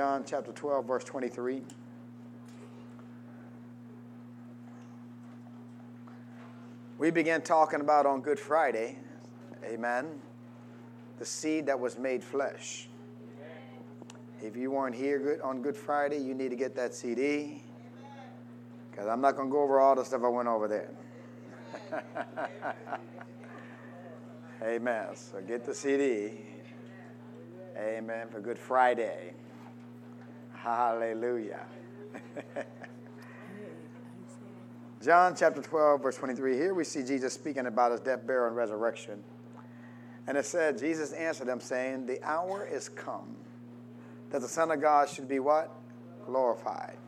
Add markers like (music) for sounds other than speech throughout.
John chapter 12, verse 23. We began talking about on Good Friday, amen, the seed that was made flesh. If you weren't here good, on Good Friday, you need to get that CD because I'm not going to go over all the stuff I went over there. (laughs) Amen. So get the CD. Amen. For Good Friday. Hallelujah. (laughs) John chapter 12, verse 23. Here we see Jesus speaking about his death, burial, and resurrection. And it said, Jesus answered them, saying, The hour is come that the Son of God should be what? Glorified.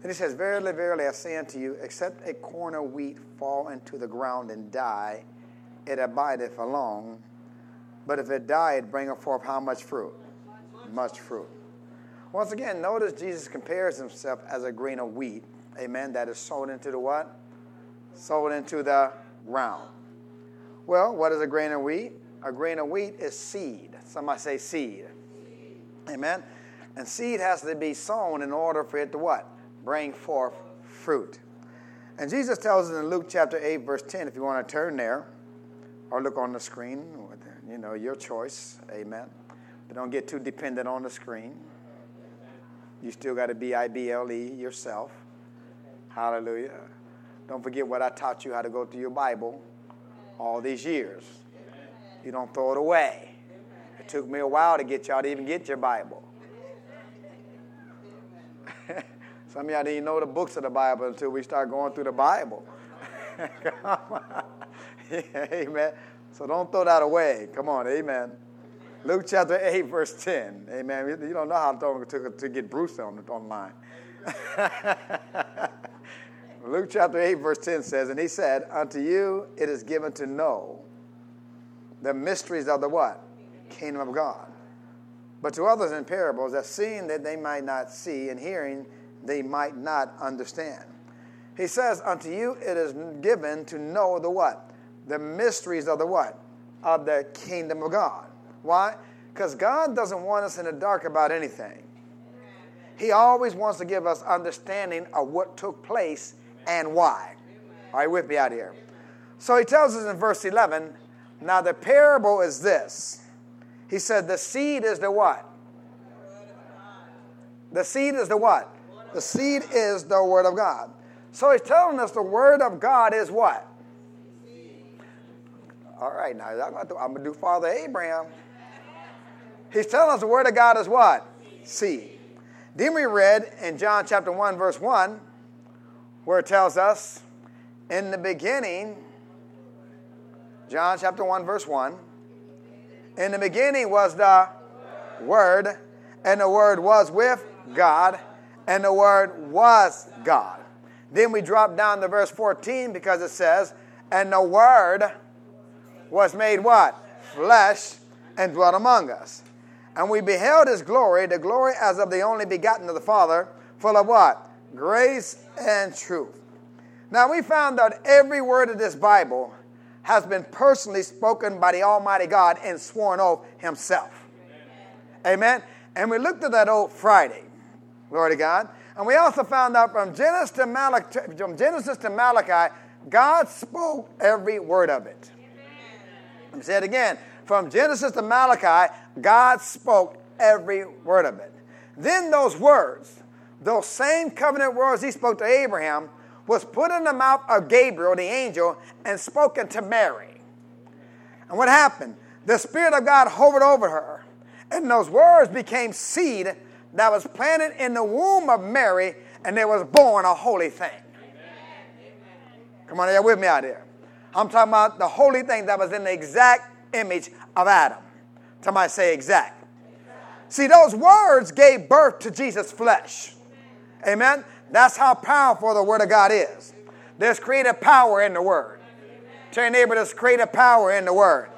Then he says, Verily, verily, I say unto you, except a corn of wheat fall into the ground and die, it abideth alone. But if it die, it bringeth forth how much fruit? Much fruit. Once again, notice Jesus compares himself as a grain of wheat, amen, that is sown into the what? Sown into the ground. Well, what is a grain of wheat? A grain of wheat is seed. Somebody say seed. Amen. And seed has to be sown in order for it to what? Bring forth fruit. And Jesus tells us in Luke chapter 8, verse 10, if you want to turn there or look on the screen, you know, your choice. Amen. But don't get too dependent on the screen. You still got to be I B L E yourself. Hallelujah. Don't forget what I taught you how to go through your Bible all these years. You don't throw it away. It took me a while to get y'all to even get your Bible. (laughs) Some of y'all didn't know the books of the Bible until we start going through the Bible. (laughs) (laughs) amen. So don't throw that away. Come on, amen. Luke chapter 8, verse 10. Amen. You don't know how long it took to get Bruce on the online. (laughs) Luke chapter 8, verse 10 says, And he said, Unto you it is given to know the mysteries of the what? Kingdom of God. But to others in parables, that seeing that they might not see, and hearing they might not understand. He says, Unto you it is given to know the what? The mysteries of the what? Of the kingdom of God. Why? Because God doesn't want us in the dark about anything. He always wants to give us understanding of what took place and why. Are you with me out here? So he tells us in verse 11 now the parable is this. He said, The seed is the what? The seed is the what? The seed is the Word of God. So he's telling us the Word of God is what? All right, now I'm going to do Father Abraham. He's telling us the Word of God is what? Seed. Then we read in John chapter 1, verse 1, where it tells us, In the beginning, John chapter 1, verse 1, in the beginning was the Word, and the Word was with God, and the Word was God. Then we drop down to verse 14 because it says, And the Word was made what? Flesh and dwelt among us. And we beheld his glory, the glory as of the only begotten of the Father, full of what? Grace and truth. Now we found that every word of this Bible has been personally spoken by the Almighty God and sworn oath himself. Amen. And we looked at that old Friday. Glory to God. And we also found out from Genesis to Malachi, from Genesis to Malachi, God spoke every word of it. Let me say it again. From Genesis to Malachi, God spoke every word of it. Then those words, those same covenant words he spoke to Abraham, was put in the mouth of Gabriel, the angel, and spoken to Mary. And what happened? The Spirit of God hovered over her, and those words became seed that was planted in the womb of Mary, and there was born a holy thing. Come on, you with me out there? I'm talking about the holy thing that was in the exact image of Adam. Somebody say exact. See, those words gave birth to Jesus' flesh. Amen? That's how powerful the Word of God is. There's creative power in the Word. Tell your neighbor there's creative power in the Word.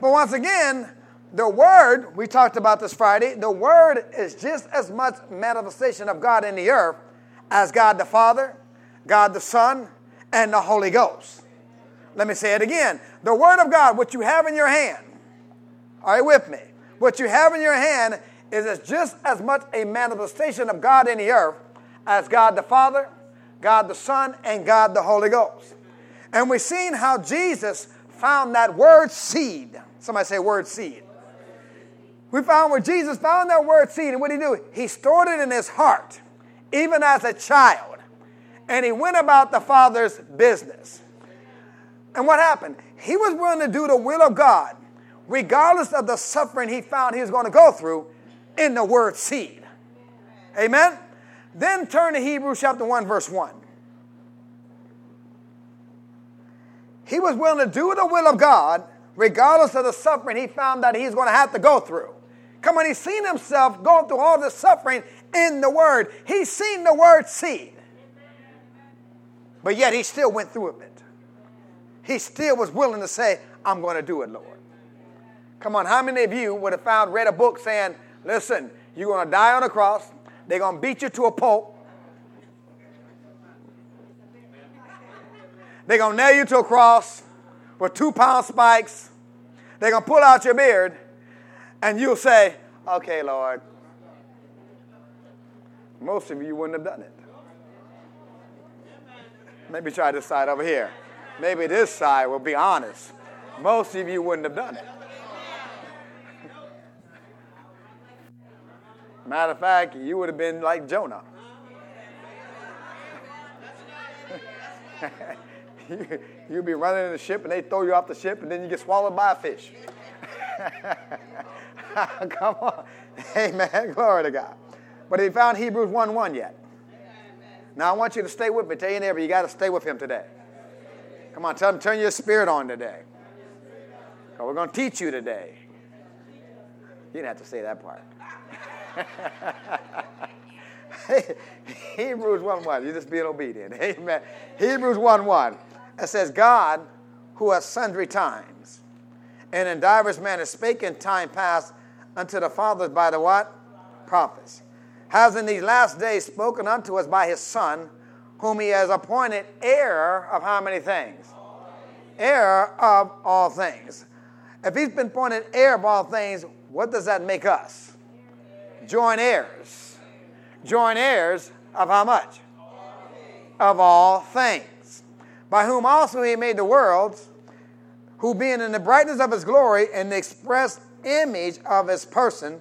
But once again, the Word, we talked about this Friday, the Word is just as much manifestation of God in the earth as God the Father, God the Son, and the Holy Ghost. Let me say it again. The Word of God, what you have in your hand, are you with me? What you have in your hand is just as much a manifestation of God in the earth as God the Father, God the Son, and God the Holy Ghost. And we've seen how Jesus found that word seed. Somebody say word seed. We found where Jesus found that word seed, and what did he do? He stored it in his heart, even as a child. And he went about the Father's business. And what happened? He was willing to do the will of God, regardless of the suffering he found he was going to go through in the word seed. Amen? Then turn to Hebrews chapter 1, verse 1. He was willing to do the will of God, regardless of the suffering he found that he's going to have to go through. Come on, he's seen himself going through all the suffering in the Word. He's seen the word seed. But yet he still went through it. He still was willing to say, I'm going to do it, Lord. Come on, how many of you would have found, read a book saying, listen, you're going to die on a cross, they're going to beat you to a pulp, they're going to nail you to a cross with two pound spikes, they're going to pull out your beard, and you'll say, Okay, Lord. Most of you wouldn't have done it. Maybe try this side over here. Maybe this side will be honest. Most of you wouldn't have done it. Matter of fact, you would have been like Jonah. you, (laughs) you'd be running in the ship and they throw you off the ship and then you get swallowed by a fish. (laughs) Come on. Amen. (laughs) Glory to God. But he found Hebrews 1 1 yet. Now I want you to stay with me. Tell your neighbor, you got to stay with him today. Come on, tell him, turn your spirit on today. Because we're going to teach you today. You didn't have to say that part. (laughs) Hebrews 1 1. You're just being obedient. (laughs) Amen. Hebrews 1 1. It says, God, who has sundry times and in divers manners spake in time past unto the fathers by the what? Prophets. Has in these last days spoken unto us by his Son, whom he has appointed heir of how many things? Heir of all things. If he's been appointed heir of all things, what does that make us? Joint heirs. Joint heirs of how much? Of all things. By whom also he made the worlds, who being in the brightness of his glory and the express image of his person,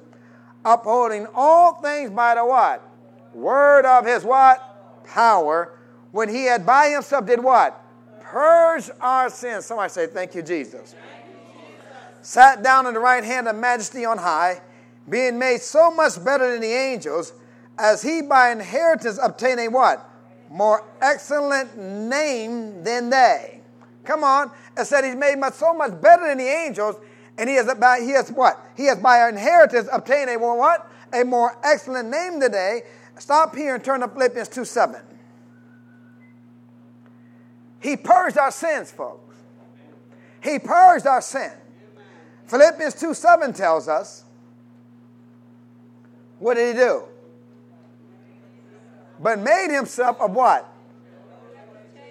upholding all things by the what? Word of his what? Power. When he had by himself did what? Purge our sins. Somebody say, Thank you, Jesus. Sat down in the right hand of majesty on high, being made so much better than the angels, as he by inheritance obtained a what? More excellent name than they. Come on. It said he's made much, so much better than the angels and he has, by, he has what? He has by inheritance obtained a more what? A more excellent name today. Stop here and turn to Philippians 2 7. He purged our sins, folks. He purged our sin. Philippians 2 7 tells us, what did he do? But made himself of what?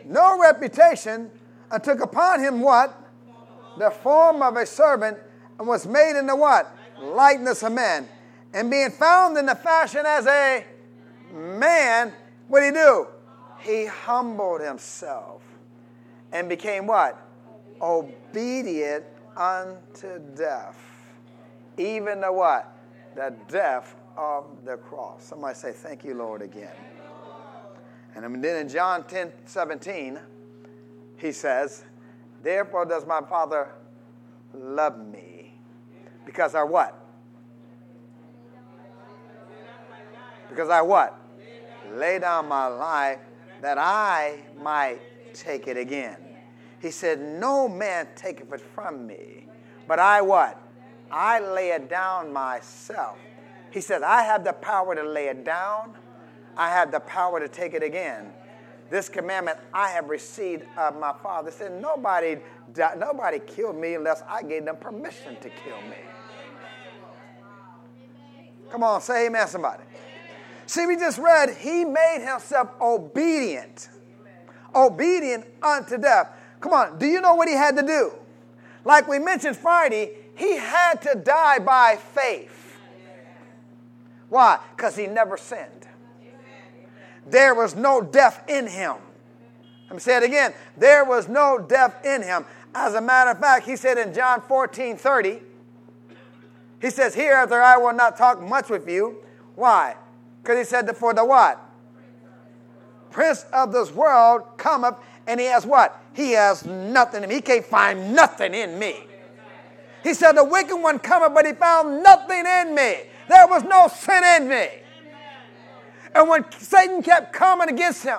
No reputation, and took upon him what? the form of a servant and was made into what? Likeness of man. And being found in the fashion as a man, what did he do? He humbled himself and became what? Obedient unto death. Even the what? The death of the cross. Somebody say, Thank you, Lord, again. And then in John 10 17, he says, Therefore does my Father love me. Because I what? Because I what? Lay down my life that I might take it again. He said, No man taketh it from me. But I what? I lay it down myself. He said, I have the power to lay it down. I have the power to take it again. This commandment I have received of my Father. He said, Nobody, nobody killed me unless I gave them permission to kill me. Come on, say amen, somebody. See, we just read, He made Himself obedient. Obedient unto death. Come on, do you know what He had to do? Like we mentioned Friday, He had to die by faith. Why? Because he never sinned. There was no death in him. Let me say it again. There was no death in him. As a matter of fact, he said in John 14 30, he says, Hereafter I will not talk much with you. Why? Because he said, For the what? Prince of this world cometh, and he has what? He has nothing in me. He can't find nothing in me. He said, The wicked one cometh, but he found nothing in me. There was no sin in me. And when Satan kept coming against him,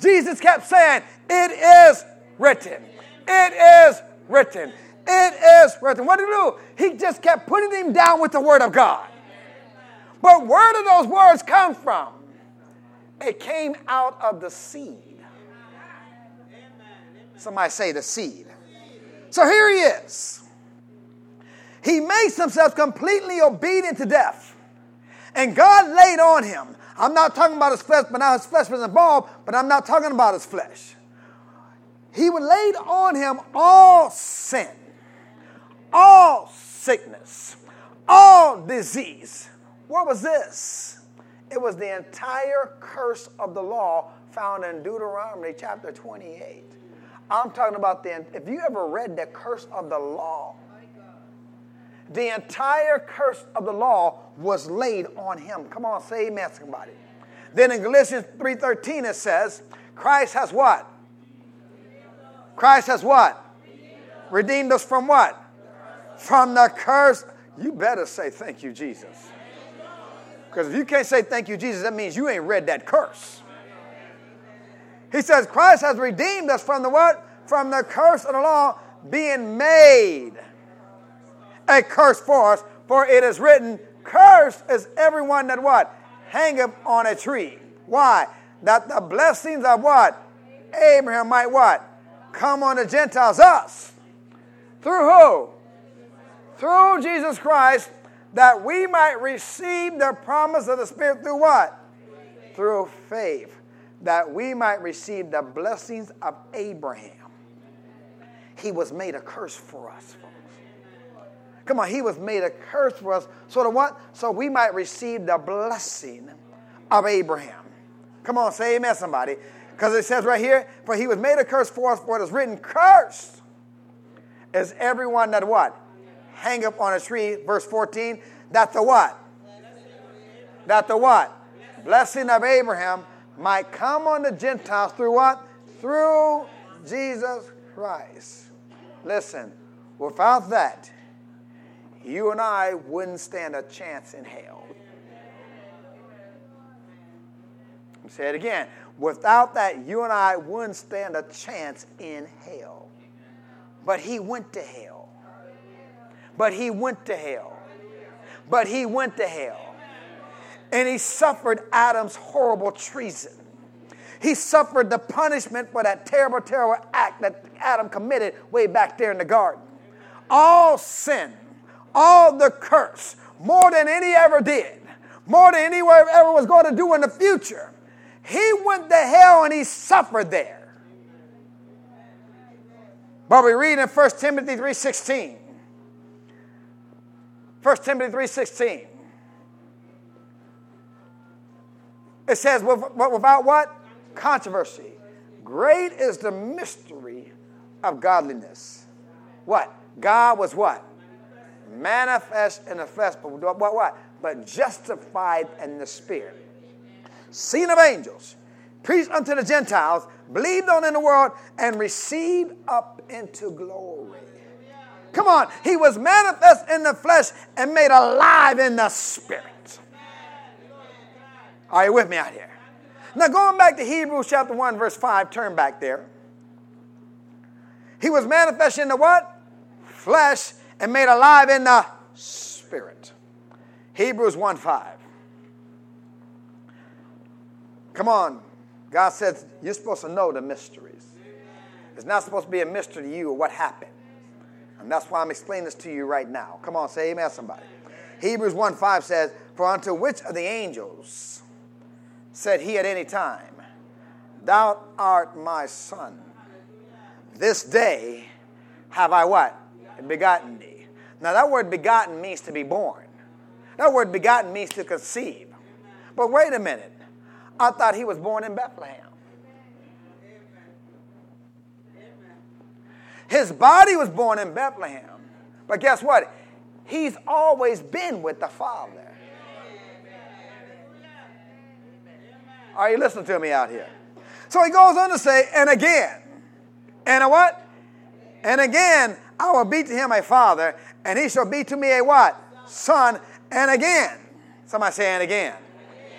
Jesus kept saying, It is written. It is written. It is written. What did he do? He just kept putting him down with the word of God. But where did those words come from? It came out of the seed. Somebody say the seed. So here he is. He makes himself completely obedient to death. And God laid on him. I'm not talking about his flesh, but now his flesh was involved, but I'm not talking about his flesh. He laid on him all sin, all sickness, all disease. What was this? It was the entire curse of the law found in Deuteronomy chapter 28. I'm talking about the, if you ever read the curse of the law, the entire curse of the law was laid on him. Come on, say amen, somebody. Then in Galatians 3.13 it says, Christ has what? Christ has what? Redeemed us from what? From the curse. You better say thank you, Jesus. Because if you can't say thank you, Jesus, that means you ain't read that curse. He says, Christ has redeemed us from the what? From the curse of the law, being made a curse for us. For it is written, Cursed is everyone that what? Hangeth on a tree. Why? That the blessings of what? Abraham might what? Come on the Gentiles, us. Through who? Through Jesus Christ, that we might receive the promise of the Spirit through what? Through faith. That we might receive the blessings of Abraham. He was made a curse for us. Come on, he was made a curse for us. So to what? So we might receive the blessing of Abraham. Come on, say amen, somebody. Because it says right here, for he was made a curse for us, for it is written, cursed is everyone that what? Hang up on a tree, verse 14, that the what? That the what? Blessing of Abraham might come on the Gentiles through what? Through Jesus Christ. Listen, without that, you and I wouldn't stand a chance in hell. Say it again. Without that, you and I wouldn't stand a chance in hell. But he went to hell. But he went to hell. But he went to hell. And he suffered Adam's horrible treason. He suffered the punishment for that terrible, terrible act that Adam committed way back there in the garden. All sin, all the curse, more than any ever did, more than anyone ever was going to do in the future. He went to hell and he suffered there. But we read in 1 Timothy 3.16, 1 Timothy 3.16. It says, without what? Controversy. Great is the mystery of godliness. What? God was what? Manifest in the flesh, but what, what? But justified in the spirit. Seen of angels, preached unto the Gentiles, believed on in the world, and received up into glory. Come on. He was manifest in the flesh and made alive in the spirit. Are you with me out here? Now, going back to Hebrews chapter 1, verse 5, turn back there. He was manifest in the what? Flesh and made alive in the spirit. Hebrews 1 5. Come on. God says you're supposed to know the mysteries. It's not supposed to be a mystery to you what happened. And that's why I'm explaining this to you right now. Come on, say amen, somebody. Hebrews 1 5 says, For unto which of the angels said he at any time, Thou art my son. This day have I what? Begotten thee. Now, that word begotten means to be born. That word begotten means to conceive. But wait a minute. I thought he was born in Bethlehem. His body was born in Bethlehem. But guess what? He's always been with the Father. Are you listening to me out here? So he goes on to say, and again, and a what? And again, I will be to him a father, and he shall be to me a what? Son, and again. Somebody say, and again.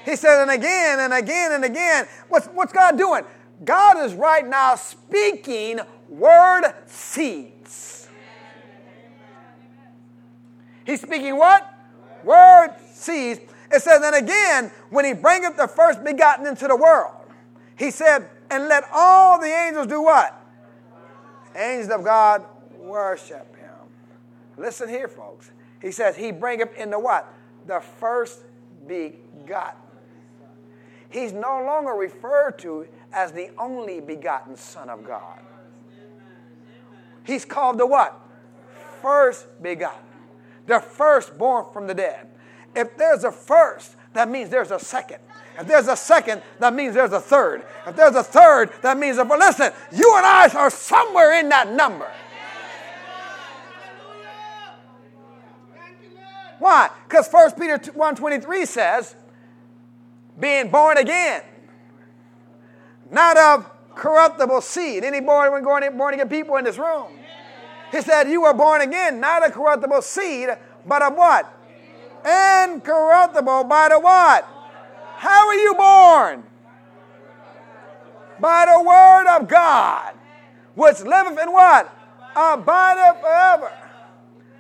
He said, and again, and again, and again. What's, what's God doing? God is right now speaking word seeds. He's speaking what? Word seeds. It says, and again, when he bringeth the first begotten into the world, he said, and let all the angels do what? Angels of God worship him. Listen here, folks. He says, he bringeth into what? The first begotten. He's no longer referred to as the only begotten Son of God. He's called the what? First begotten. The firstborn from the dead. If there's a first, that means there's a second. If there's a second, that means there's a third. If there's a third, that means. But listen, you and I are somewhere in that number. Why? Because 1 Peter 1.23 says, being born again, not of corruptible seed. Any born, going born again people in this room? He said, You were born again, not a corruptible seed, but of what? Incorruptible by the what? How are you born? By the word of God, which liveth in what? Abideth forever.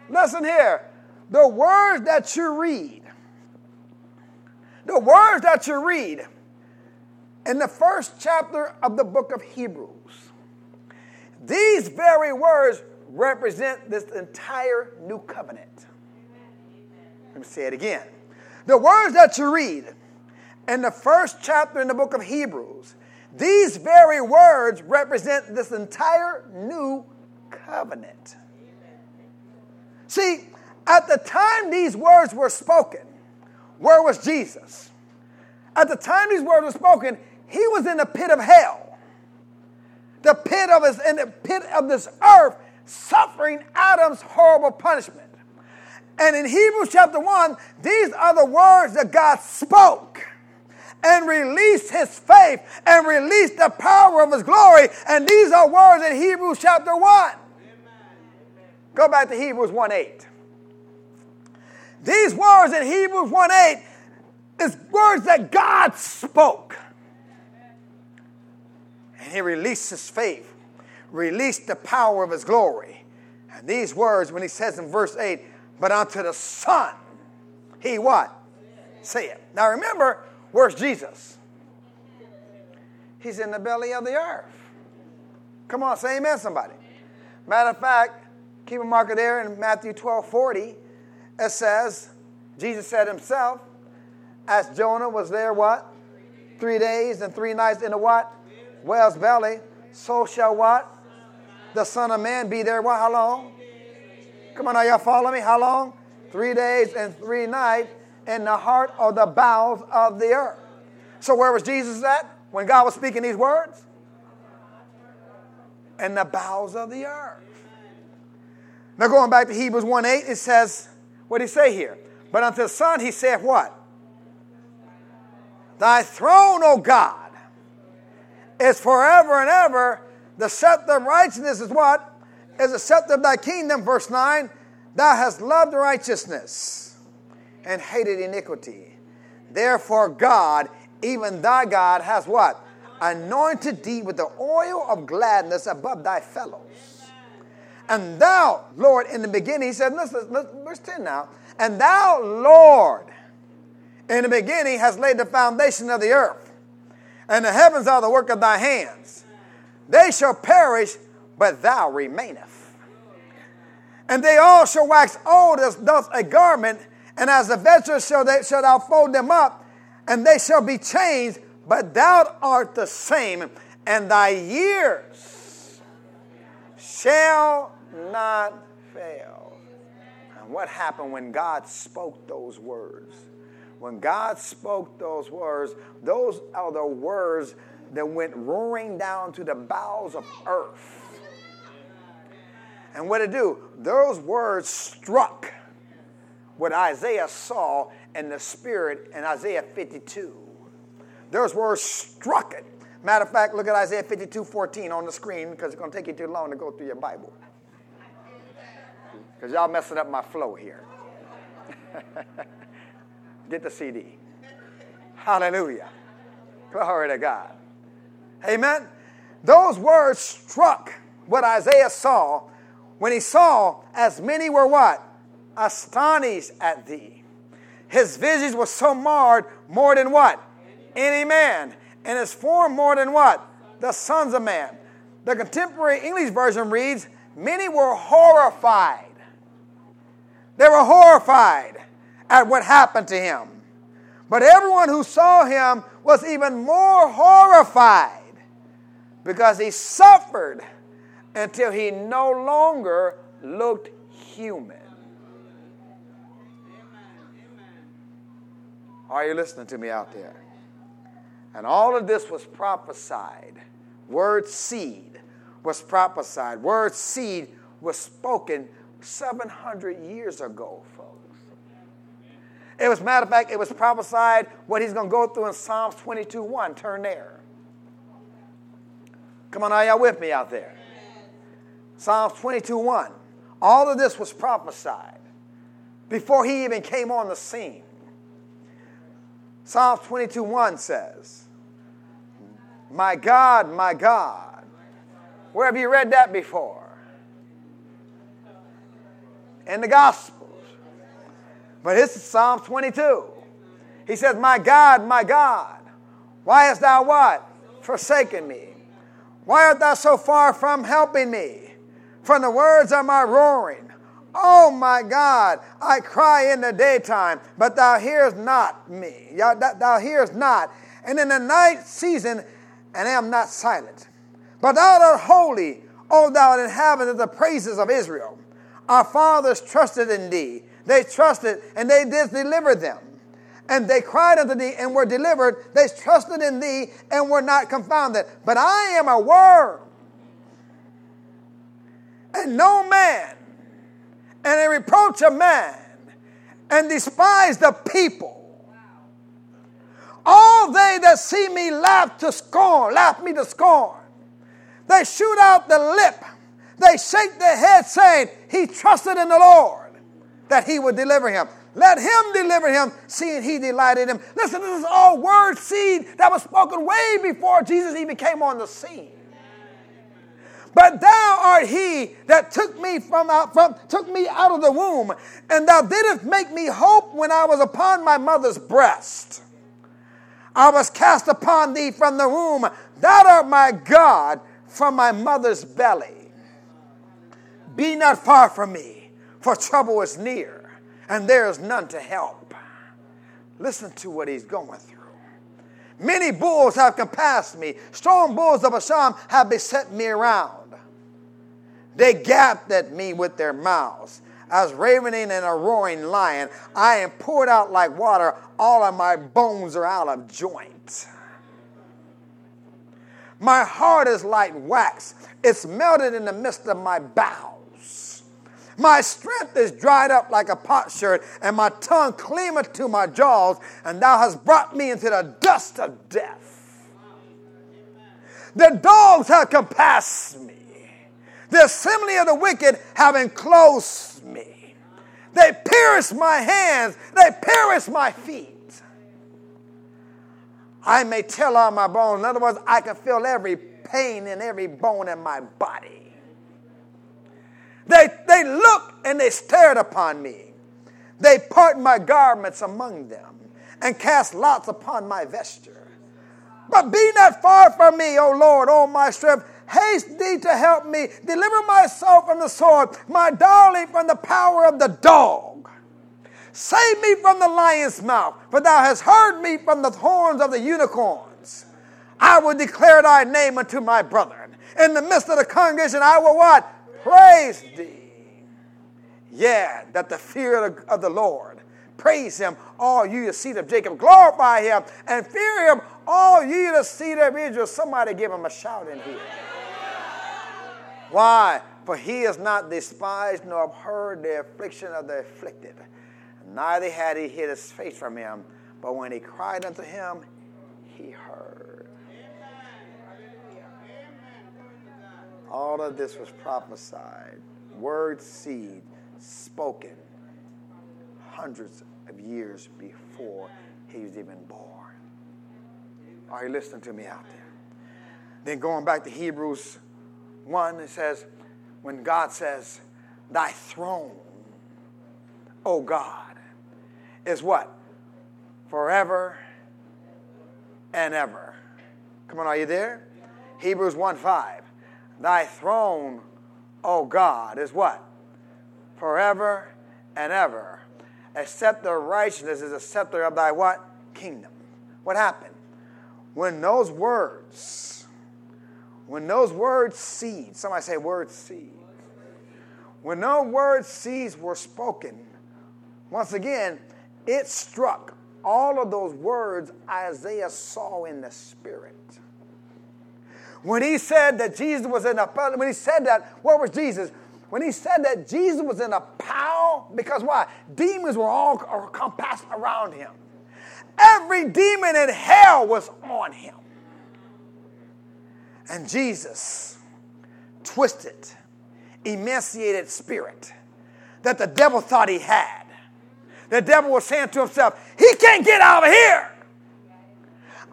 Listen here. The words that you read, the words that you read in the first chapter of the book of Hebrews, these very words represent this entire new covenant. Let me say it again. The words that you read in the first chapter in the book of Hebrews, these very words represent this entire new covenant. See, at the time these words were spoken, where was Jesus? At the time these words were spoken, he was in the pit of hell. The pit of his in the pit of this earth, suffering Adam's horrible punishment. And in Hebrews chapter 1, these are the words that God spoke and released his faith and released the power of his glory. And these are words in Hebrews chapter 1. Go back to Hebrews 1 8. These words in Hebrews 1 8 is words that God spoke. And he released his faith, released the power of his glory. And these words, when he says in verse 8, but unto the Son, he what? Say it. Now remember, where's Jesus? He's in the belly of the earth. Come on, say amen, somebody. Matter of fact, keep a marker there in Matthew 12 40. It says, Jesus said himself, as Jonah was there, what? Three days and three nights in the what? Whale's belly. So shall what? The Son of Man be there, what? How long? Come on, are y'all follow me? How long? Three days and three nights in the heart of the bowels of the earth. So where was Jesus at when God was speaking these words? In the bowels of the earth. Now going back to Hebrews 1 8, it says, what did he say here? But unto the Son he saith what? Thy throne, O God, is forever and ever. The scepter of righteousness is what? Is the scepter of thy kingdom, verse 9. Thou hast loved righteousness and hated iniquity. Therefore, God, even thy God, has what? Anointed thee with the oil of gladness above thy fellows. And thou, Lord, in the beginning, he said, listen, listen, verse 10 now. And thou, Lord, in the beginning has laid the foundation of the earth, and the heavens are the work of thy hands. They shall perish, but thou remaineth. And they all shall wax old as doth a garment, and as a vesture shall, they, shall thou fold them up, and they shall be changed, but thou art the same, and thy years shall not fail. And what happened when God spoke those words? When God spoke those words, those are the words that went roaring down to the bowels of earth. And what it do? Those words struck what Isaiah saw in the spirit in Isaiah 52. Those words struck it. Matter of fact, look at Isaiah 52 14 on the screen because it's going to take you too long to go through your Bible. Because y'all messing up my flow here. (laughs) Get the CD. Hallelujah. Glory to God. Amen. Those words struck what Isaiah saw when he saw as many were what? Astonished at thee. His visage was so marred more than what? Any man. And his form more than what? The sons of man. The contemporary English version reads, Many were horrified. They were horrified at what happened to him. But everyone who saw him was even more horrified because he suffered until he no longer looked human. Are you listening to me out there? And all of this was prophesied. Word seed was prophesied. Word seed was spoken 700 years ago, folks. It was, matter of fact, it was prophesied what he's going to go through in Psalms 22 1. Turn there. Come on, are y'all with me out there? Psalms 22 1. All of this was prophesied before he even came on the scene. Psalms 22 1 says, My God, my God. Where have you read that before? In the Gospels. But this is Psalm 22. He says, My God, my God, why hast thou what? Forsaken me. Why art thou so far from helping me? From the words of my roaring. Oh my God, I cry in the daytime, but thou hearest not me. Thou hearest not. And in the night season, and I am not silent. But thou art holy, O thou inhabitant of the praises of Israel. Our fathers trusted in thee. They trusted, and they did deliver them and they cried unto thee and were delivered. They trusted in thee and were not confounded. But I am a worm and no man, and a reproach of man, and despise the people. All they that see me laugh to scorn, laugh me to scorn. They shoot out the lip. They shake their head, saying, He trusted in the Lord that he would deliver him. Let him deliver him, seeing he delighted him. Listen, this is all word seed that was spoken way before Jesus even came on the scene. But thou art he that took me from out from took me out of the womb, and thou didst make me hope when I was upon my mother's breast. I was cast upon thee from the womb. Thou art my God from my mother's belly. Be not far from me, for trouble is near and there is none to help. Listen to what he's going through. Many bulls have compassed me, strong bulls of Bashan have beset me around. They gaped at me with their mouths. As ravening and a roaring lion, I am poured out like water. All of my bones are out of joint. My heart is like wax, it's melted in the midst of my bowels. My strength is dried up like a potsherd, and my tongue cleaveth to my jaws, and thou hast brought me into the dust of death. The dogs have compassed me. The assembly of the wicked have enclosed me. They pierce my hands, they pierce my feet. I may tell all my bones. In other words, I can feel every pain in every bone in my body. They, they looked and they stared upon me. They part my garments among them and cast lots upon my vesture. But be not far from me, O Lord, O my strength. Haste thee to help me. Deliver my soul from the sword, my darling from the power of the dog. Save me from the lion's mouth, for thou hast heard me from the horns of the unicorns. I will declare thy name unto my brethren. In the midst of the congregation, I will what? Praise thee. Yeah, that the fear of the Lord Praise him, all you the seed of Jacob. Glorify him and fear him, all you the seed of Israel. Somebody give him a shout in here. Why? For he has not despised nor abhorred the affliction of the afflicted. Neither had he hid his face from him, but when he cried unto him, he heard. All of this was prophesied, word seed spoken hundreds of years before he was even born. Are you listening to me out there? Then going back to Hebrews 1, it says, when God says, Thy throne, O God, is what? Forever and ever. Come on, are you there? Hebrews 1 5. Thy throne, O God, is what? Forever and ever. Except the righteousness is a scepter of thy what? Kingdom. What happened? When those words, when those words seed, somebody say word seed. When those words seeds were spoken, once again, it struck all of those words Isaiah saw in the spirit. When he said that Jesus was in a, when he said that, what was Jesus? When he said that Jesus was in a power, because why? Demons were all compassed around him. Every demon in hell was on him. And Jesus twisted, emaciated spirit that the devil thought he had the devil was saying to himself, He can't get out of here.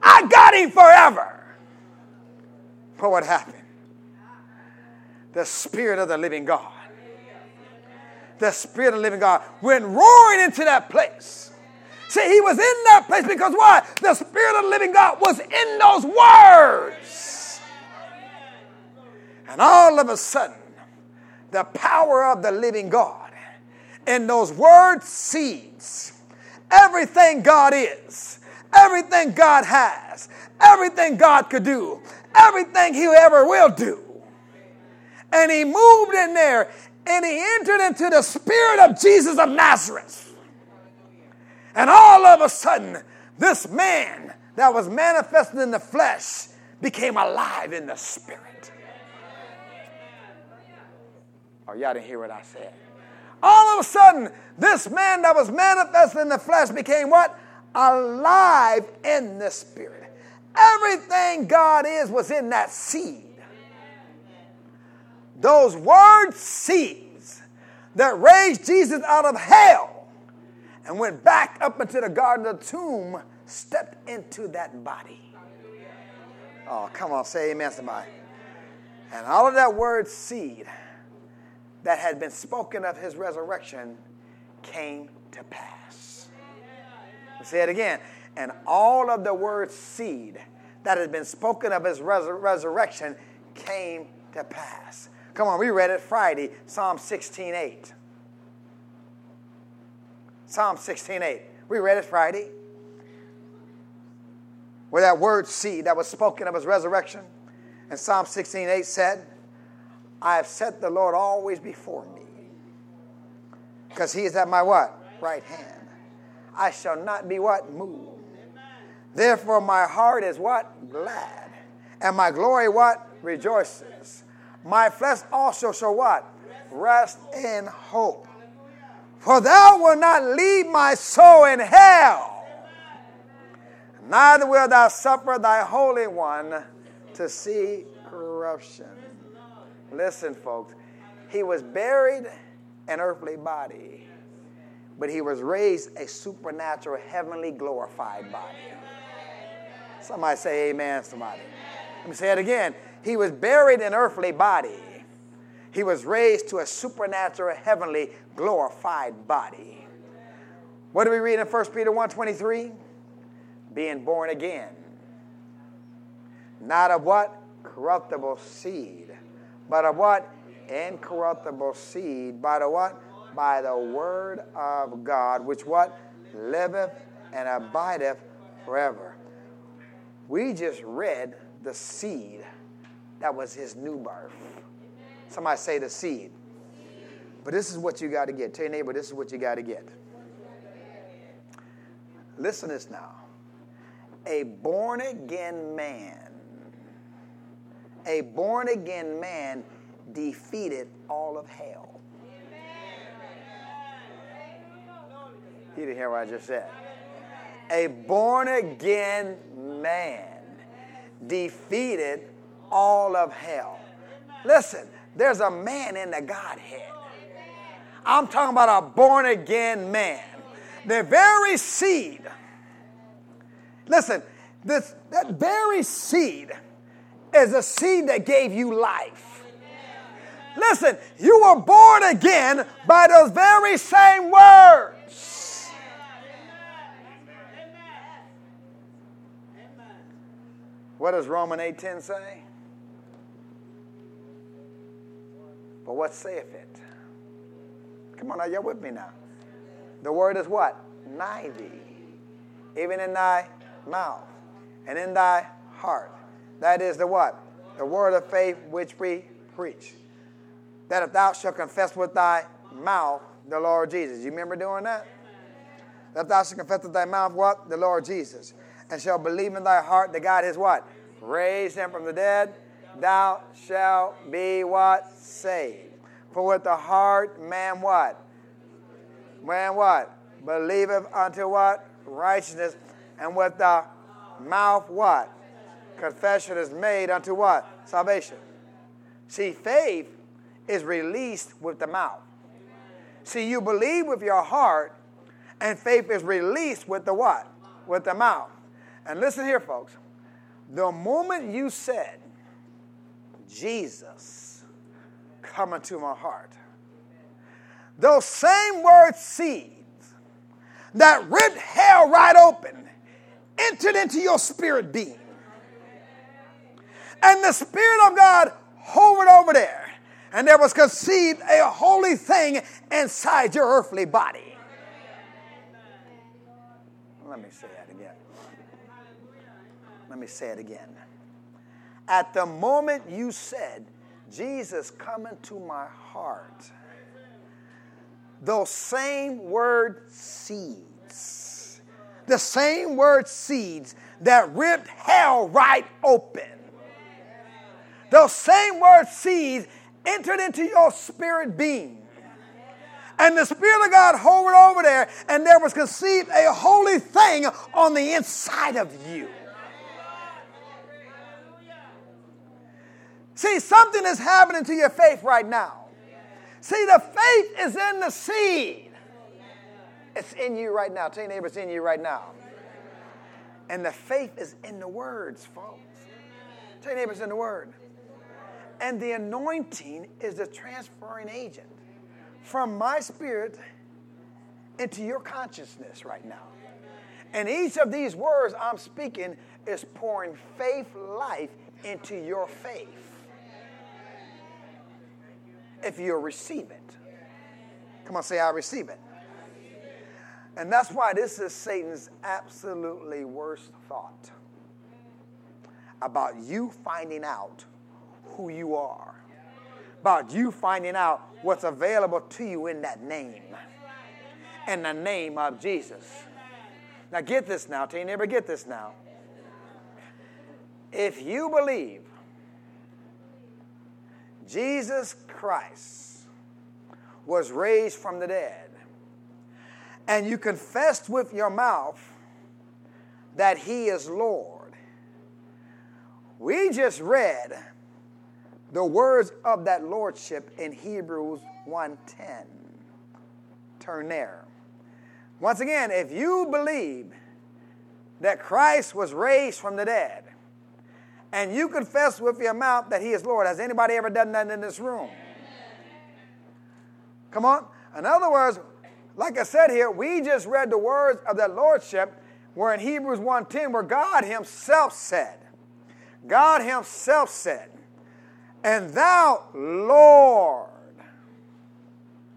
I got him forever. But what happened? The Spirit of the living God, the Spirit of the living God went roaring into that place. See, he was in that place because why? The Spirit of the living God was in those words. And all of a sudden, the power of the living God in those word seeds everything God is, everything God has, everything God could do, everything He ever will do. And He moved in there and He entered into the spirit of Jesus of Nazareth. And all of a sudden, this man that was manifested in the flesh became alive in the spirit. Oh, y'all didn't hear what I said. All of a sudden, this man that was manifested in the flesh became what? Alive in the spirit. Everything God is was in that seed. Those word seeds that raised Jesus out of hell and went back up into the garden of the tomb stepped into that body. Oh, come on, say amen, somebody. And all of that word seed that had been spoken of his resurrection came to pass. I'll say it again. And all of the word seed that had been spoken of his resur- resurrection came to pass. Come on, we read it Friday, Psalm 16 8. Psalm 16 8. We read it Friday. Where that word seed that was spoken of his resurrection. And Psalm 16 8 said, I have set the Lord always before me. Because he is at my what? Right hand. I shall not be what? Moved. Therefore my heart is what? Glad. And my glory what? Rejoices. My flesh also shall what? Rest in hope. For thou wilt not leave my soul in hell, neither wilt thou suffer thy Holy One to see corruption. Listen, folks, he was buried an earthly body, but he was raised a supernatural, heavenly, glorified body. Somebody say amen, somebody. Let me say it again. He was buried an earthly body. He was raised to a supernatural, heavenly, glorified body. What do we read in 1 Peter 1.23? Being born again. Not of what? Corruptible seed but of what? Incorruptible seed. By the what? By the word of God, which what? Liveth and abideth forever. We just read the seed that was his new birth. Somebody say the seed. But this is what you got to get. Tell your neighbor, this is what you got to get. Listen to this now. A born again man, a born again man defeated all of hell. You didn't hear what I just said. A born again man defeated all of hell. Listen, there's a man in the Godhead. I'm talking about a born again man. The very seed. Listen, this that very seed is a seed that gave you life. Listen, you were born again by those very same words. What does Romans 8:10 say? But what saith it? Come on, are you with me now? The word is what? Nigh thee, even in thy mouth and in thy heart. That is the what? The word of faith which we preach. That if thou shalt confess with thy mouth the Lord Jesus. You remember doing that? That thou shalt confess with thy mouth what? The Lord Jesus. And shall believe in thy heart that God is what? Raised him from the dead. Thou shalt be what? Saved. For with the heart man what? Man what? Believeth unto what? Righteousness. And with the mouth what? Confession is made unto what? Salvation. See, faith is released with the mouth. See, you believe with your heart, and faith is released with the what? With the mouth. And listen here, folks. The moment you said, Jesus, come into my heart. Those same word seeds that ripped hell right open entered into your spirit being. And the Spirit of God hovered over there, and there was conceived a holy thing inside your earthly body. Let me say that. Let me say it again. At the moment you said, Jesus, come into my heart. Those same word seeds, the same word seeds that ripped hell right open. Those same word seeds entered into your spirit being. And the Spirit of God hovered over there, and there was conceived a holy thing on the inside of you. See, something is happening to your faith right now. See, the faith is in the seed. It's in you right now. Tell your neighbor it's in you right now. And the faith is in the words, folks. Tell your neighbor it's in the word. And the anointing is the transferring agent from my spirit into your consciousness right now. And each of these words I'm speaking is pouring faith life into your faith if you receive it. Come on, say, I receive it. And that's why this is Satan's absolutely worst thought about you finding out who you are, about you finding out what's available to you in that name, in the name of Jesus. Now, get this now. Your neighbor, get this now. If you believe Jesus Christ was raised from the dead, and you confessed with your mouth that he is Lord, we just read the words of that lordship in Hebrews 1:10. Turn there. Once again, if you believe that Christ was raised from the dead, and you confess with your mouth that He is Lord. Has anybody ever done that in this room? Come on. In other words, like I said here, we just read the words of that Lordship where in Hebrews 1:10, where God Himself said, God Himself said, and thou, Lord.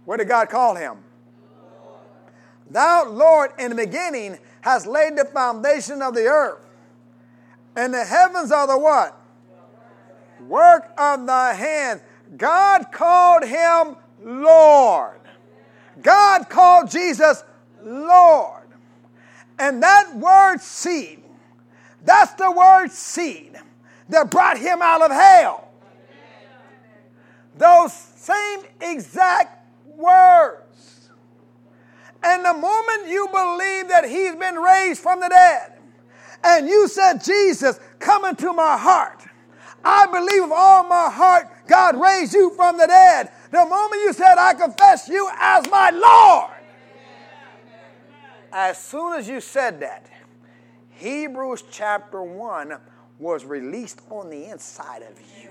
What did God call him? Lord. Thou, Lord, in the beginning has laid the foundation of the earth and the heavens are the what? Work of thy hands. God called him Lord. God called Jesus Lord. And that word seed, that's the word seed that brought him out of hell. Those same exact words. And the moment you believe that he's been raised from the dead, and you said, Jesus, come into my heart. I believe with all my heart God raised you from the dead. The moment you said, I confess you as my Lord. As soon as you said that, Hebrews chapter 1 was released on the inside of you.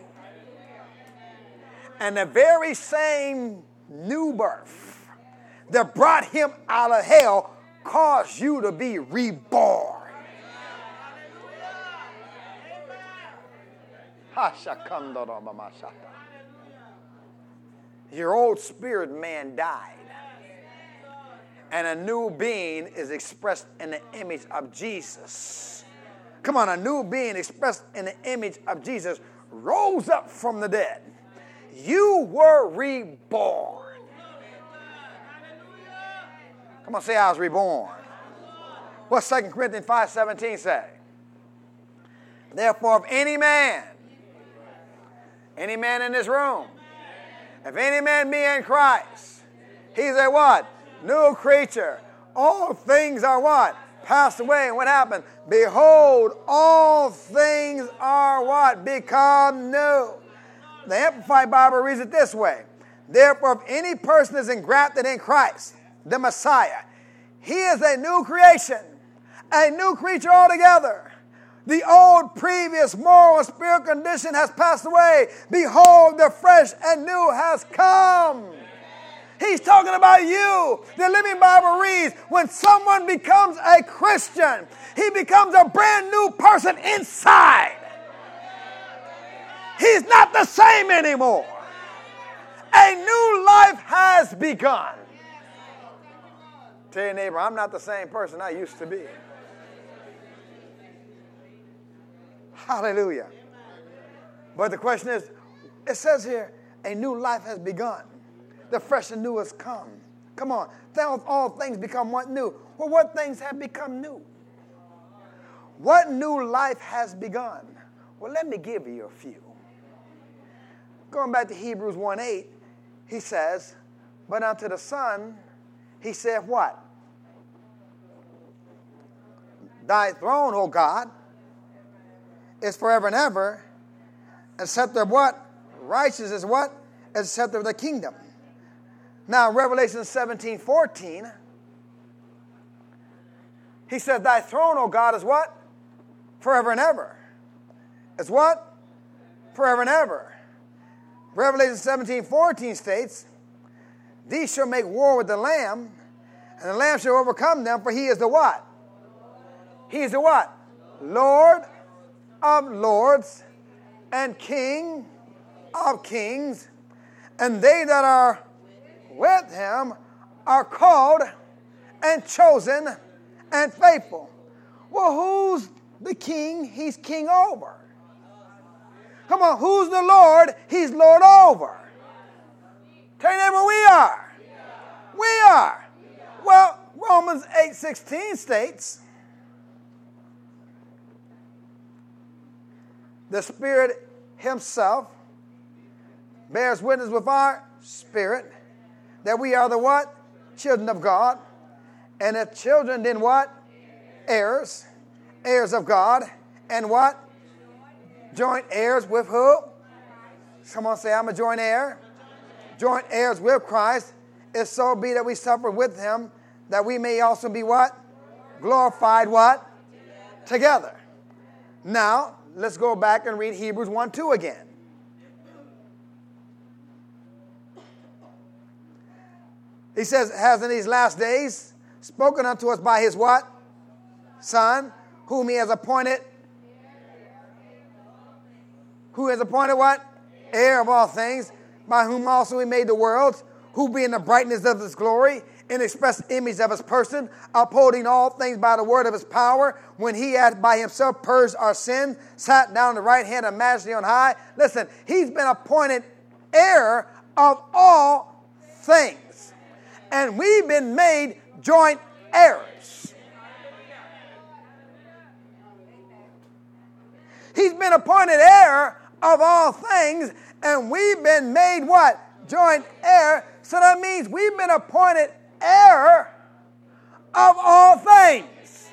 And the very same new birth that brought him out of hell caused you to be reborn. Your old spirit man died. And a new being is expressed in the image of Jesus. Come on, a new being expressed in the image of Jesus rose up from the dead. You were reborn. Come on, say I was reborn. What 2 Corinthians 5:17 say? Therefore, if any man any man in this room. If any man be in Christ, he's a what? New creature. All things are what? Passed away. And what happened? Behold, all things are what? Become new. The Amplified Bible reads it this way. Therefore, if any person is engrafted in Christ, the Messiah, he is a new creation, a new creature altogether. The old, previous moral and spiritual condition has passed away. Behold, the fresh and new has come. He's talking about you. The Living Bible reads when someone becomes a Christian, he becomes a brand new person inside. He's not the same anymore. A new life has begun. Tell your neighbor, I'm not the same person I used to be. Hallelujah. But the question is, it says here, a new life has begun. The fresh and new has come. Come on. Tell All things become what new? Well, what things have become new? What new life has begun? Well, let me give you a few. Going back to Hebrews 1 8, he says, But unto the Son, he said, What? Thy throne, O God, is forever and ever. A scepter of what? Righteousness is what? Is scepter of the kingdom. Now, Revelation 17 14, he said, Thy throne, O God, is what? Forever and ever. It's what? Forever and ever. Revelation 17 14 states, These shall make war with the Lamb, and the Lamb shall overcome them, for he is the what? He is the what? Lord of lords and king of kings, and they that are with him are called and chosen and faithful. Well, who's the king he's king over? Come on, who's the Lord he's Lord over? Tell your neighbor we are. We are. Well, Romans 8 16 states, the Spirit Himself bears witness with our spirit that we are the what? Children of God. And if children, then what? Heirs. Heirs of God. And what? Joint heirs with who? Someone say, I'm a joint heir. Joint heirs with Christ. If so be that we suffer with him, that we may also be what? Glorified what? Together. Now, let's go back and read Hebrews 1 2 again. He says, has in these last days spoken unto us by his what? Son, whom he has appointed. Who has appointed what? Heir of all things, by whom also he made the worlds, who being the brightness of his glory in express image of his person, upholding all things by the word of his power, when he had by himself purged our sin, sat down on the right hand of majesty on high. Listen, he's been appointed heir of all things. And we've been made joint heirs. He's been appointed heir of all things, and we've been made what? Joint heir. So that means we've been appointed heir of all things.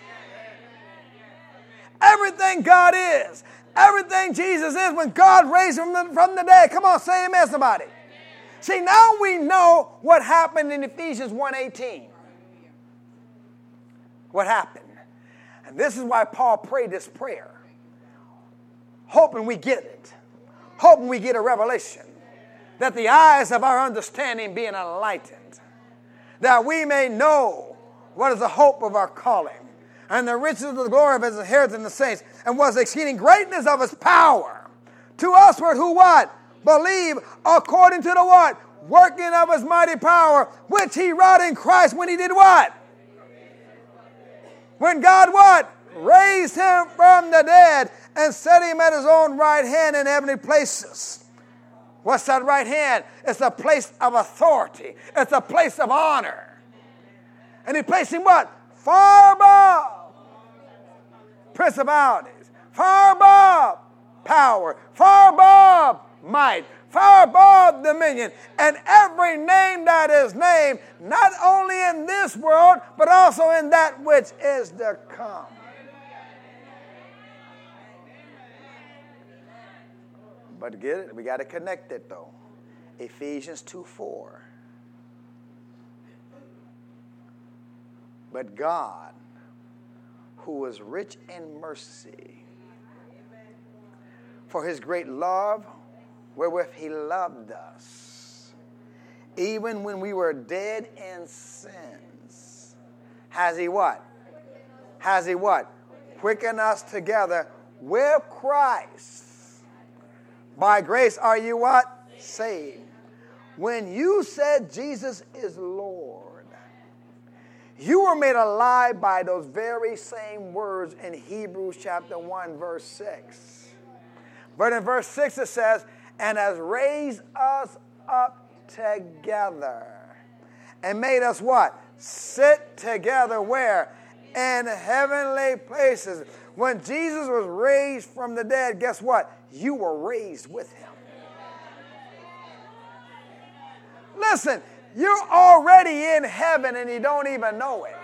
Everything God is, everything Jesus is, when God raised him from the, dead. Come on, say amen, somebody. See, now we know what happened in Ephesians 1.18. What happened? And this is why Paul prayed this prayer. Hoping we get it. Hoping we get a revelation. That the eyes of our understanding being enlightened. That we may know what is the hope of our calling and the riches of the glory of his inheritance in the saints, and was the exceeding greatness of his power to usward who what? Believe according to the what? Working of his mighty power, which he wrought in Christ when he did what? When God what? Raised him from the dead and set him at his own right hand in heavenly places. What's that right hand? It's a place of authority. It's a place of honor. And he placed him what? Far above principalities, far above power, far above might, far above dominion, and every name that is named, not only in this world, but also in that which is to come. But get it, we got to connect it though. Ephesians 2 4. But God, who is rich in mercy, for his great love wherewith he loved us, even when we were dead in sins, has he what? Has he what? Quickened us together with Christ. By grace are you what? Saved. When you said Jesus is Lord, you were made alive by those very same words in Hebrews chapter 1, verse 6. But in verse 6 it says, and has raised us up together and made us what? Sit together where? In heavenly places. When Jesus was raised from the dead, guess what? You were raised with him. Listen, you're already in heaven and you don't even know it.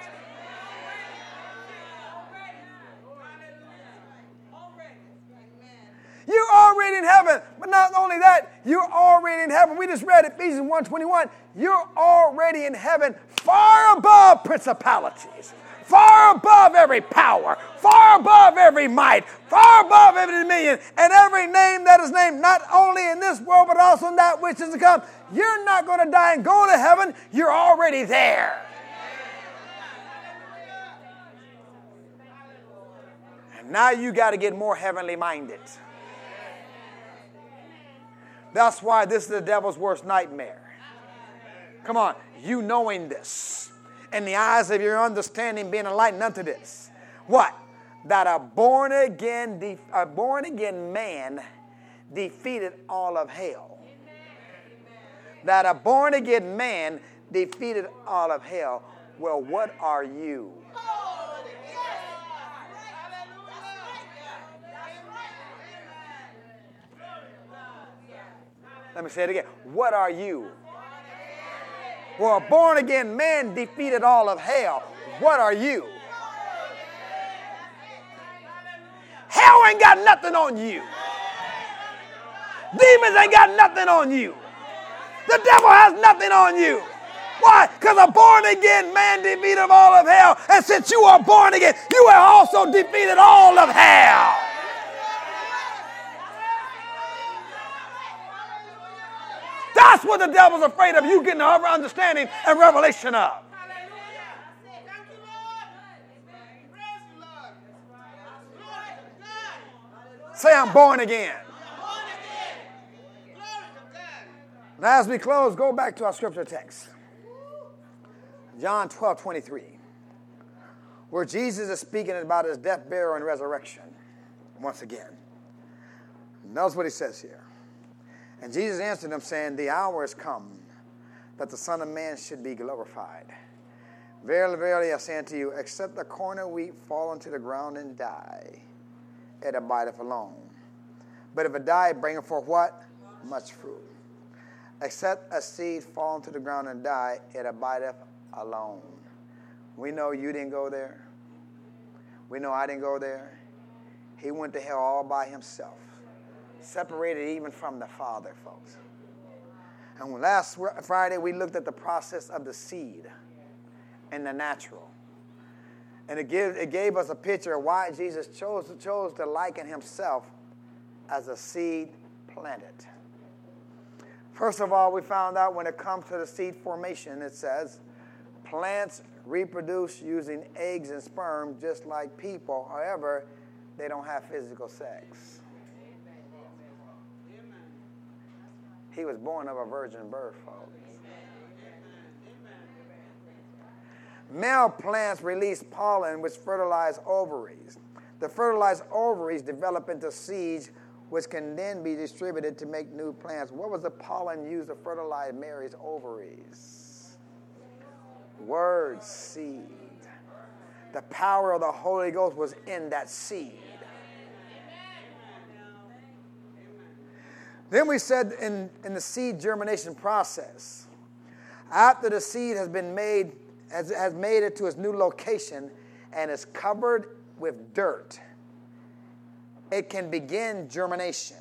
You're already in heaven. But not only that, you're already in heaven. We just read Ephesians 1:21. You're already in heaven, far above principalities, far above every power, far above every might, far above every dominion, and every name that is named, not only in this world, but also in that which is to come. You're not going to die and go to heaven. You're already there. And now you got to get more heavenly minded. That's why this is the devil's worst nightmare. Come on, you knowing this, and the eyes of your understanding being enlightened unto this. What? That a born again, a born again man defeated all of hell. That a born again man defeated all of hell. Well, what are you? Let me say it again. What are you? Well, a born again man defeated all of hell. What are you? Hell ain't got nothing on you. Demons ain't got nothing on you. The devil has nothing on you. Why? Because a born again man defeated all of hell. And since you are born again, you have also defeated all of hell. That's what the devil's afraid of. You getting the understanding and revelation of. Say, I'm born again. Now, as we close, go back to our scripture text John 12 23, where Jesus is speaking about his death, burial, and resurrection once again. Notice what he says here. And Jesus answered them, saying, The hour is come that the Son of Man should be glorified. Verily, verily, I say unto you, except the corn of wheat fall into the ground and die, it abideth alone. But if it die, it bringeth forth what? Much fruit. Except a seed fall into the ground and die, it abideth alone. We know you didn't go there. We know I didn't go there. He went to hell all by himself, separated even from the Father, folks. And last Friday, we looked at the process of the seed and the natural. And it, give, it gave us a picture of why Jesus chose, chose to liken himself as a seed planted. First of all, we found out when it comes to the seed formation, it says plants reproduce using eggs and sperm just like people. However, they don't have physical sex. He was born of a virgin birth, folks. Male plants release pollen which fertilize ovaries. The fertilized ovaries develop into seeds which can then be distributed to make new plants. What was the pollen used to fertilize Mary's ovaries? Word seed. The power of the Holy Ghost was in that seed. Then we said in, in the seed germination process, after the seed has been made, has, has made it to its new location and is covered with dirt, it can begin germination.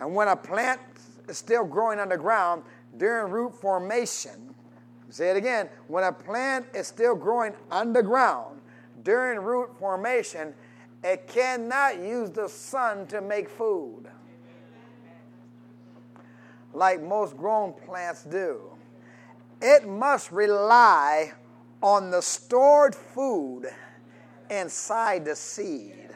And when a plant is still growing underground during root formation, say it again, when a plant is still growing underground during root formation, it cannot use the sun to make food like most grown plants do. It must rely on the stored food inside the seed.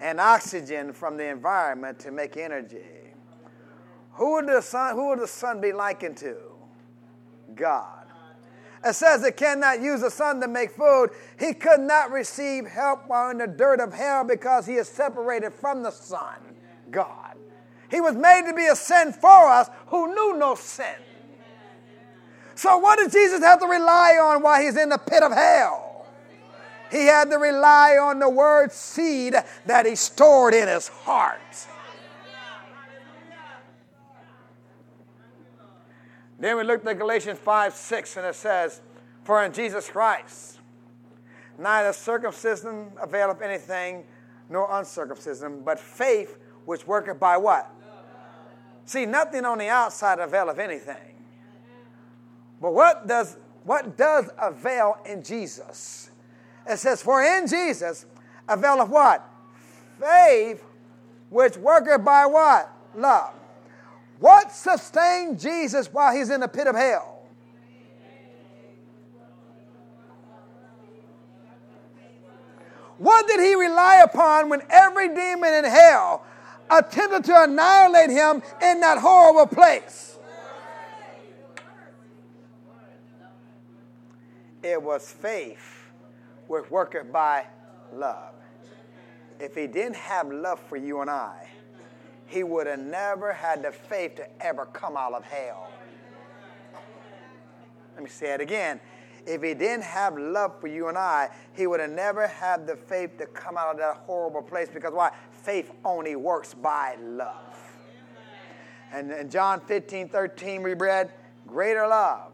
And oxygen from the environment to make energy. Who would the sun, who would the sun be likened to? God. It says it cannot use the sun to make food. He could not receive help while in the dirt of hell because he is separated from the sun, God. He was made to be a sin for us who knew no sin. So, what did Jesus have to rely on while he's in the pit of hell? He had to rely on the word seed that he stored in his heart. Then we looked at Galatians 5 6, and it says, For in Jesus Christ, neither circumcision availeth anything, nor uncircumcision, but faith which worketh by what? See, nothing on the outside availeth anything. But what does what does avail in Jesus? It says, For in Jesus availeth what? Faith which worketh by what? Love. What sustained Jesus while he's in the pit of hell? What did he rely upon when every demon in hell attempted to annihilate him in that horrible place? It was faith which worketh by love. If he didn't have love for you and I, he would have never had the faith to ever come out of hell. Let me say it again. If he didn't have love for you and I, he would have never had the faith to come out of that horrible place because why? Faith only works by love. And in John 15, 13, we read, Greater love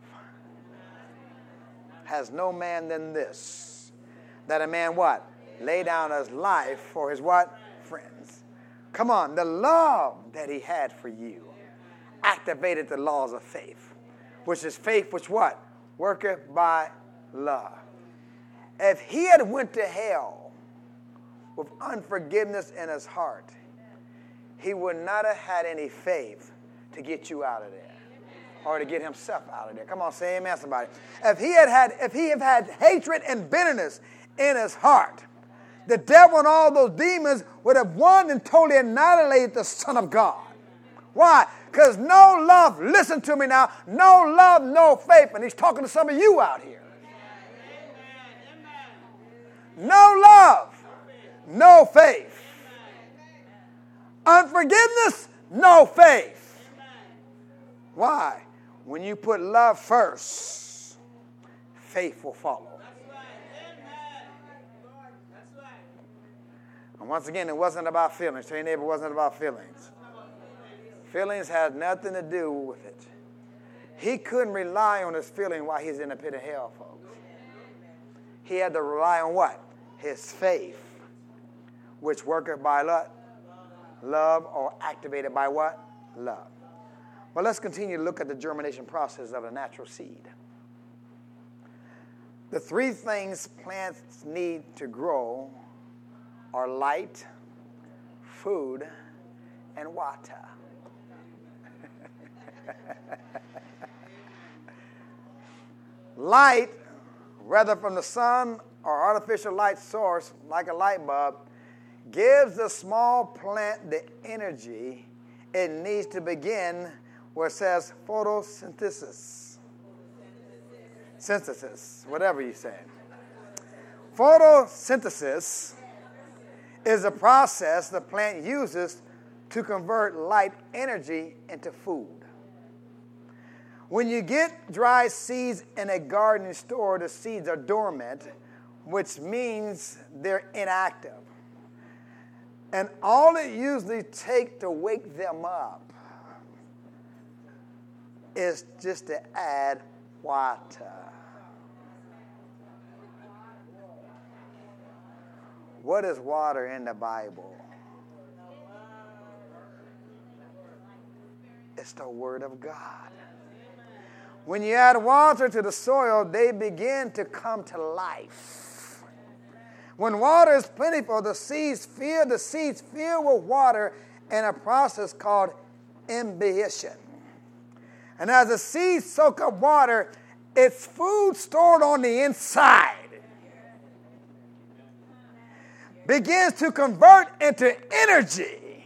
has no man than this. That a man what? Lay down his life for his what? Come on, the love that he had for you activated the laws of faith, which is faith which what? Worketh by love. If he had went to hell with unforgiveness in his heart, he would not have had any faith to get you out of there or to get himself out of there. Come on, say amen, somebody. If he had had, if he had had hatred and bitterness in his heart, the devil and all those demons would have won and totally annihilated the Son of God. Why? Because no love, listen to me now, no love, no faith. And he's talking to some of you out here. No love, no faith. Unforgiveness, no faith. Why? When you put love first, faith will follow. Once again, it wasn't about feelings. Tell your neighbor it wasn't about feelings. Feelings had nothing to do with it. He couldn't rely on his feeling while he's in the pit of hell, folks. He had to rely on what? His faith, which worketh by what? Love, or activated by what? Love. Well, let's continue to look at the germination process of a natural seed. The three things plants need to grow are light, food, and water. (laughs) light, whether from the sun or artificial light source like a light bulb, gives the small plant the energy it needs to begin where it says photosynthesis. Synthesis, whatever you say. Photosynthesis is a process the plant uses to convert light energy into food. When you get dry seeds in a garden store, the seeds are dormant, which means they're inactive. And all it usually takes to wake them up is just to add water. What is water in the Bible? It's the Word of God. When you add water to the soil, they begin to come to life. When water is plentiful, the seeds fill the seeds fill with water in a process called imbibition. And as the seeds soak up water, it's food stored on the inside begins to convert into energy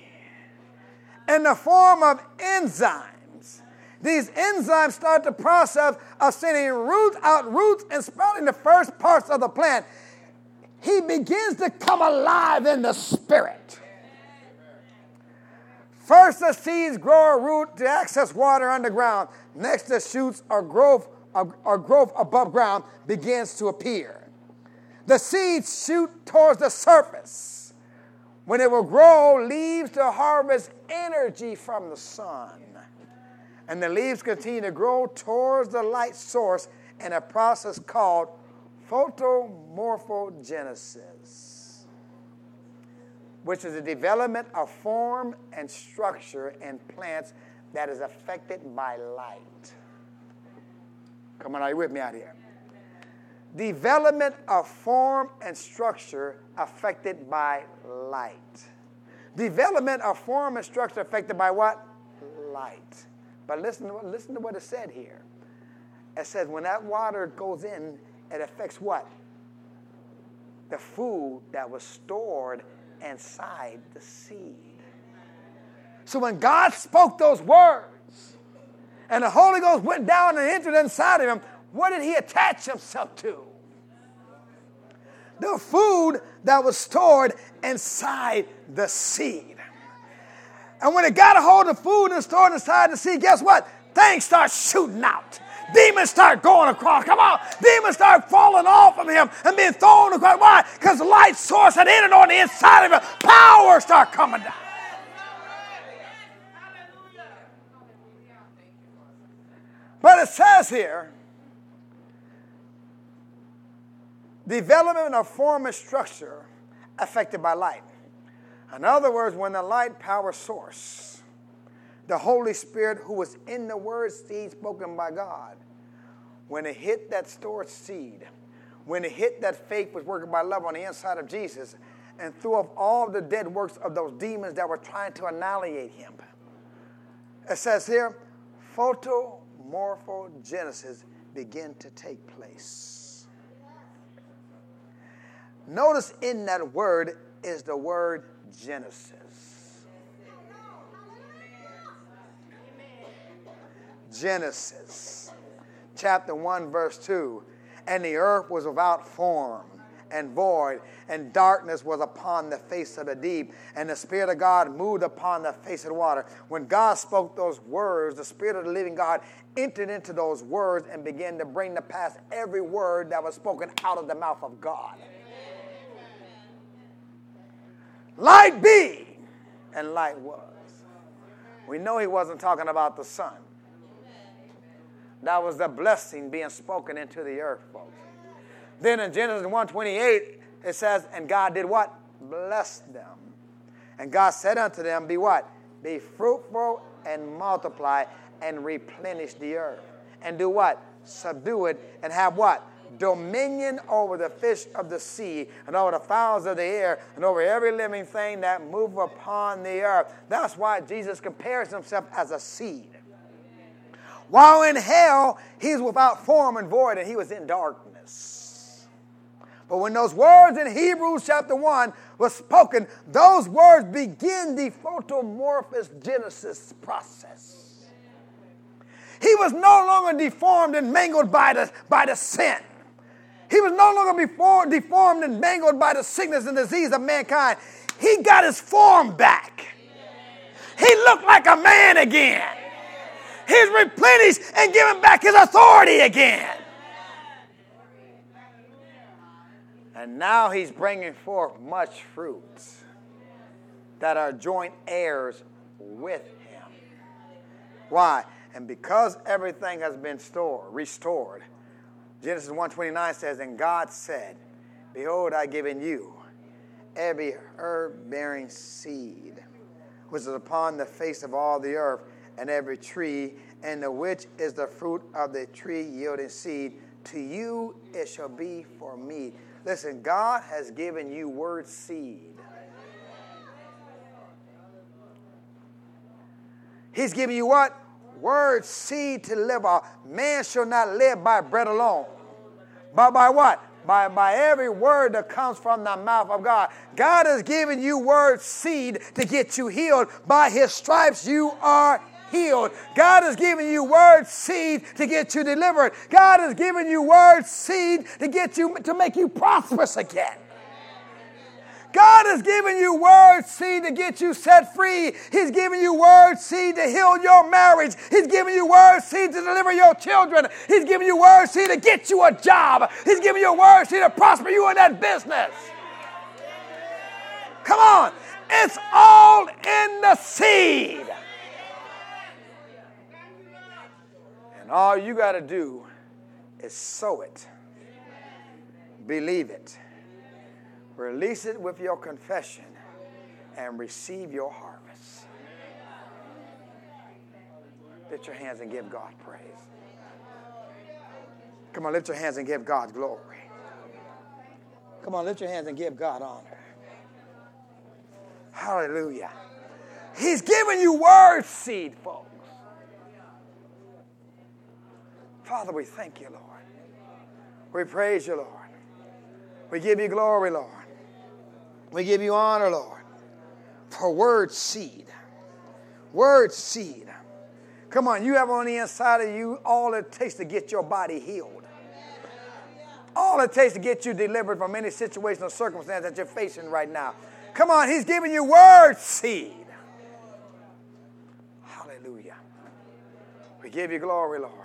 in the form of enzymes. These enzymes start the process of sending roots out roots and sprouting the first parts of the plant. He begins to come alive in the spirit. First, the seeds grow a root to access water underground. Next, the shoots or growth, or growth above ground begins to appear. The seeds shoot towards the surface. When it will grow, leaves to harvest energy from the sun. And the leaves continue to grow towards the light source in a process called photomorphogenesis, which is the development of form and structure in plants that is affected by light. Come on, are you with me out here? Development of form and structure affected by light. Development of form and structure affected by what? Light. But listen to, listen to what it said here. It says when that water goes in, it affects what? The food that was stored inside the seed. So when God spoke those words, and the Holy Ghost went down and entered inside of him, what did he attach himself to? The food that was stored inside the seed. And when it got a hold of food and stored inside the seed, guess what? Things start shooting out. Demons start going across. Come on. Demons start falling off of him and being thrown across. Why? Because the light source had entered on the inside of him. Power start coming down. But it says here, development of form and structure affected by light. In other words, when the light power source, the Holy Spirit who was in the word seed spoken by God, when it hit that stored seed, when it hit that faith was working by love on the inside of Jesus, and threw off all the dead works of those demons that were trying to annihilate him. It says here, photomorphogenesis began to take place. Notice in that word is the word Genesis. Genesis, chapter 1, verse 2. And the earth was without form and void, and darkness was upon the face of the deep, and the Spirit of God moved upon the face of the water. When God spoke those words, the Spirit of the living God entered into those words and began to bring to pass every word that was spoken out of the mouth of God. Light be, and light was. We know he wasn't talking about the sun. That was the blessing being spoken into the earth, folks. Then in Genesis 1:28, it says, and God did what? Bless them. And God said unto them, Be what? Be fruitful and multiply and replenish the earth. And do what? Subdue it and have what? Dominion over the fish of the sea and over the fowls of the air and over every living thing that move upon the earth. That's why Jesus compares himself as a seed. While in hell, he's without form and void, and he was in darkness. But when those words in Hebrews chapter 1 were spoken, those words begin the photomorphous Genesis process. He was no longer deformed and mangled by the, by the sin. He was no longer before, deformed and mangled by the sickness and disease of mankind. He got his form back. He looked like a man again. He's replenished and given back his authority again. And now he's bringing forth much fruits that are joint heirs with him. Why? And because everything has been stored, restored, Genesis 1:29 says, And God said, Behold, I give in you every herb bearing seed which is upon the face of all the earth, and every tree, and the which is the fruit of the tree yielding seed. To you it shall be for meat. Listen, God has given you word seed. He's giving you what? Word seed to live on. Man shall not live by bread alone, but by what? By, by every word that comes from the mouth of God. God has given you word seed to get you healed. By his stripes you are healed. God has given you word seed to get you delivered. God has given you word seed to get you to make you prosperous again. God has given you word seed to get you set free. He's given you word seed to heal your marriage. He's given you word seed to deliver your children. He's given you word seed to get you a job. He's given you word seed to prosper you in that business. Come on. It's all in the seed. And all you got to do is sow it, believe it, release it with your confession, and receive your harvest. Lift your hands and give God praise. Come on, lift your hands and give God glory. Come on, lift your hands and give God honor. Hallelujah. He's giving you word seed, folks. Father, we thank you, Lord. We praise you, Lord. We give you glory, Lord. We give you honor, Lord, for word seed. Word seed. Come on, you have on the inside of you all it takes to get your body healed. All it takes to get you delivered from any situation or circumstance that you're facing right now. Come on, He's giving you word seed. Hallelujah. We give you glory, Lord.